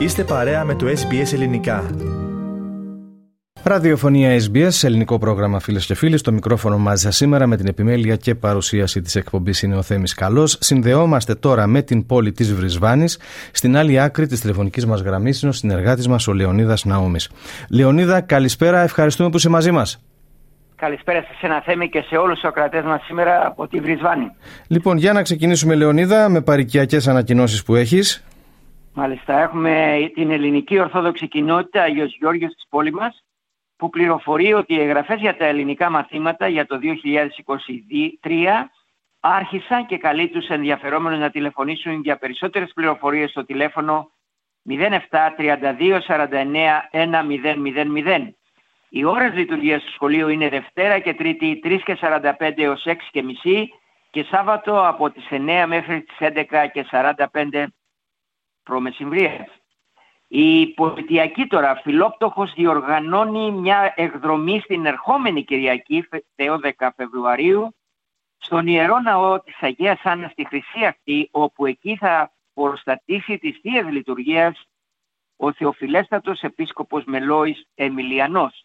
Είστε παρέα με το SBS Ελληνικά. Ραδιοφωνία SBS, ελληνικό πρόγραμμα φίλες και φίλοι. Στο μικρόφωνο μαζί σας σήμερα με την επιμέλεια και παρουσίαση της εκπομπής είναι ο Θέμης Καλός. Συνδεόμαστε τώρα με την πόλη της Βρισβάνης. Στην άλλη άκρη της τηλεφωνικής μας γραμμής είναι ο συνεργάτης μας ο Λεωνίδας Ναούμης. Λεωνίδα, καλησπέρα, ευχαριστούμε που είσαι μαζί μας. Καλησπέρα σε ένα Θέμη και σε όλους τους ακρατέ μας σήμερα από τη Βρισβάνη. Λοιπόν, για να ξεκινήσουμε, Λεωνίδα, με παρικιακές ανακοινώσεις που έχεις. Μάλιστα, έχουμε την ελληνική Ορθόδοξη Κοινότητα Αγιος Γιώργος της πόλης μας που πληροφορεί ότι οι εγγραφές για τα ελληνικά μαθήματα για το 2023 άρχισαν και καλεί τους ενδιαφερόμενους να τηλεφωνήσουν για περισσότερες πληροφορίες στο τηλέφωνο 07 32 49 1000. Οι ώρες λειτουργίας του σχολείου είναι Δευτέρα και Τρίτη 3 και 45 έως 6 και μισή και Σάββατο από τις 9 μέχρι τις 11 και 45 προμεσημβρίας. Η πολιτιακή τώρα φιλόπτωχος διοργανώνει μια εκδρομή στην ερχόμενη Κυριακή Θεό 10 Φεβρουαρίου στον Ιερό Ναό της Αγίας Άννας στη Χρυσή αυτή όπου εκεί θα προστατήσει τις Θείες Λειτουργίας ο Θεοφιλέστατος Επίσκοπος Μελόης Εμιλιανός.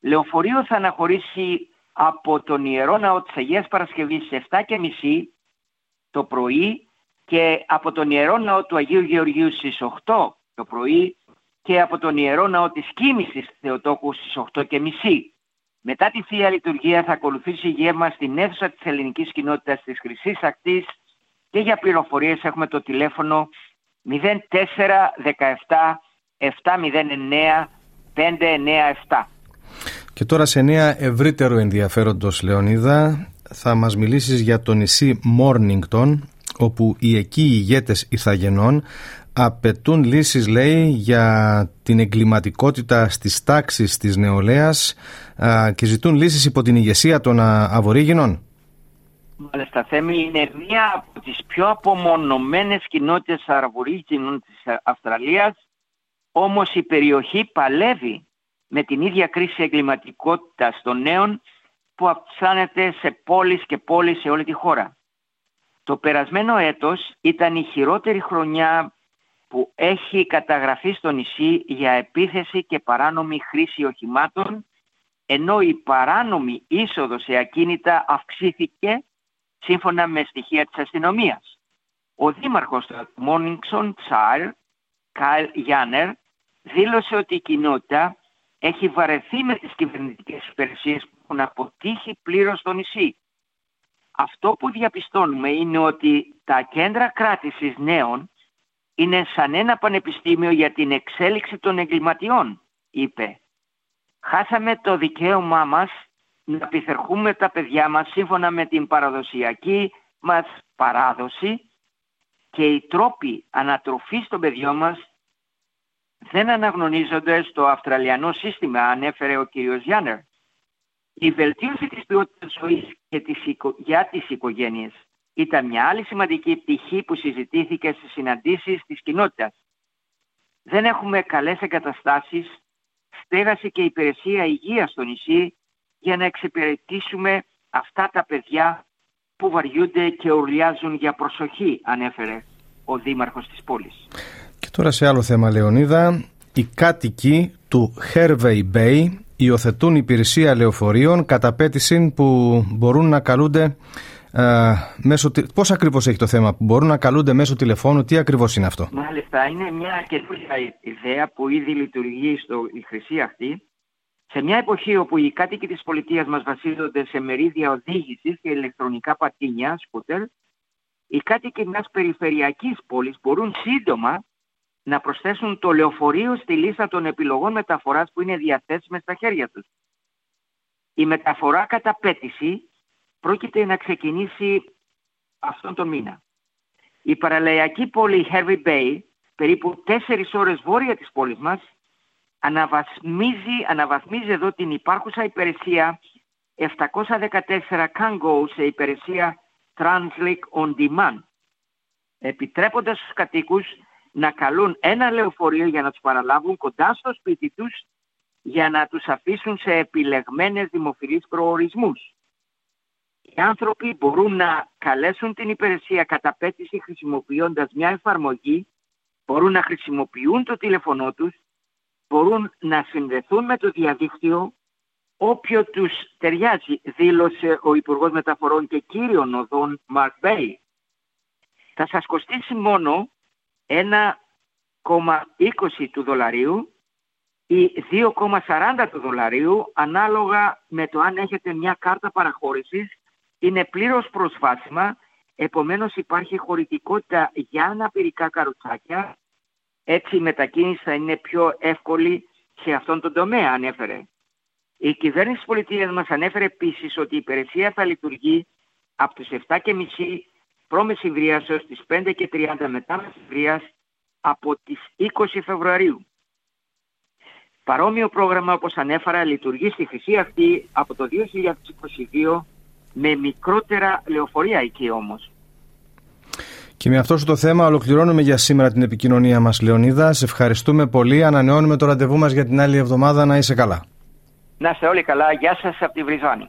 Λεωφορείο θα αναχωρήσει από τον Ιερό Ναό της Αγίας Παρασκευής σε 7.30 το πρωί και από τον Ιερό Ναό του Αγίου Γεωργίου στις 8 το πρωί και από τον Ιερό Ναό της Κίμησης Θεοτόκου στις 8 και μισή. Μετά τη Θεία Λειτουργία θα ακολουθήσει γεύμα στην αίθουσα της ελληνικής κοινότητας της Χρυσής Ακτής και για πληροφορίες έχουμε το τηλέφωνο 0417 709 597. Και τώρα σε νέα ευρύτερο ενδιαφέροντος Λεωνίδα θα μας μιλήσεις για το νησί Μόρνιγκτον όπου οι εκεί ηγέτες Ιθαγενών απαιτούν λύσεις λέει για την εγκληματικότητα στις τάξεις της νεολαίας και ζητούν λύσεις υπό την ηγεσία των Αβορήγινων. Μάλιστα Θέμη είναι μία από τις πιο απομονωμένες κοινότητες Αβορήγινων της Αυστραλίας όμως η περιοχή παλεύει με την ίδια κρίση εγκληματικότητας των νέων που αυξάνεται σε πόλεις και πόλεις σε όλη τη χώρα. Το περασμένο έτος ήταν η χειρότερη χρονιά που έχει καταγραφεί στο νησί για επίθεση και παράνομη χρήση οχημάτων ενώ η παράνομη είσοδος σε ακίνητα αυξήθηκε σύμφωνα με στοιχεία της αστυνομίας. Ο δήμαρχος του Μόνιξον Τσάρ, Κάιλ Γιάννερ, δήλωσε ότι η κοινότητα έχει βαρεθεί με τις κυβερνητικές υπηρεσίες που έχουν αποτύχει πλήρως στο νησί αυτό που διαπιστώνουμε είναι ότι τα κέντρα κράτησης νέων είναι σαν ένα πανεπιστήμιο για την εξέλιξη των εγκληματιών, είπε. Χάσαμε το δικαίωμά μας να πειθερχούμε τα παιδιά μας σύμφωνα με την παραδοσιακή μας παράδοση και οι τρόποι ανατροφής των παιδιών μας δεν αναγνωρίζονται στο Αυστραλιανό σύστημα, ανέφερε ο κ. Γιάννερ. Η βελτίωση της ποιότητας ζωής και τις, για τις οικογένειες ήταν μια άλλη σημαντική πτυχή που συζητήθηκε στις συναντήσεις της κοινότητας. Δεν έχουμε καλές εγκαταστάσεις, στέγαση και υπηρεσία υγείας στο νησί για να εξυπηρετήσουμε αυτά τα παιδιά που βαριούνται και ουρλιάζουν για προσοχή, ανέφερε ο δήμαρχος της πόλης. Και τώρα σε άλλο θέμα, Λεωνίδα, οι κάτοικοι του Hervey Bay υιοθετούν υπηρεσία λεωφορείων κατά πέτηση που μπορούν να καλούνται ε, μέσω, πώς ακριβώς έχει το θέμα; Που μπορούν να καλούνται μέσω τηλεφώνου, τι ακριβώς είναι αυτό; Μάλιστα, είναι μια καινούργια ιδέα που ήδη λειτουργεί στο η χρυσή αυτή. Σε μια εποχή όπου οι κάτοικοι της πολιτείας μας βασίζονται σε μερίδια οδήγησης και ηλεκτρονικά πατίνια, σκούτερ, οι κάτοικοι μιας περιφερειακής πόλης μπορούν σύντομα να προσθέσουν το λεωφορείο στη λίστα των επιλογών μεταφοράς που είναι διαθέσιμες στα χέρια τους. Η μεταφορά κατά πέτηση πρόκειται να ξεκινήσει αυτόν τον μήνα. Η παραλαϊκή πόλη Hervey Bay, περίπου τέσσερις ώρες βόρεια της πόλης μας, αναβαθμίζει, αναβαθμίζει εδώ την υπάρχουσα υπηρεσία 714 Kango σε υπηρεσία Translink On Demand, επιτρέποντας στους κατοίκους να καλούν ένα λεωφορείο για να τους παραλάβουν κοντά στο σπίτι τους για να τους αφήσουν σε επιλεγμένες δημοφιλείς προορισμούς. Οι άνθρωποι μπορούν να καλέσουν την υπηρεσία κατά πέτηση χρησιμοποιώντας μια εφαρμογή μπορούν να χρησιμοποιούν το τηλέφωνό τους, μπορούν να συνδεθούν με το διαδίκτυο όποιο τους ταιριάζει, δήλωσε ο Υπουργός Μεταφορών και κύριων οδών Μαρκ Μπέι. Θα σας κοστίσει μόνο 1,20 του δολαρίου ή 2,40 του δολαρίου ανάλογα με το αν έχετε μια κάρτα παραχώρησης είναι πλήρως προσβάσιμα επομένως υπάρχει χωρητικότητα για αναπηρικά καρουτσάκια έτσι η μετακίνηση θα είναι πιο εύκολη σε αυτόν τον τομέα ανέφερε. Η κυβέρνηση της πολιτείας μας ανέφερε επίσης ότι η υπηρεσία θα λειτουργεί από τις 7.30 π.μ. έως τις 5.30 μετά μεσημβρίας από τις 20 Φεβρουαρίου. Παρόμοιο πρόγραμμα όπως ανέφερα λειτουργεί στη χρυσή αυτή από το 2022 με μικρότερα λεωφορεία εκεί όμως. Και με αυτό το θέμα ολοκληρώνουμε για σήμερα την επικοινωνία μας Λεωνίδα. Σε ευχαριστούμε πολύ. Ανανεώνουμε το ραντεβού μας για την άλλη εβδομάδα. Να είσαι καλά. Να είστε όλοι καλά. Γεια σας από τη Βριζάνη.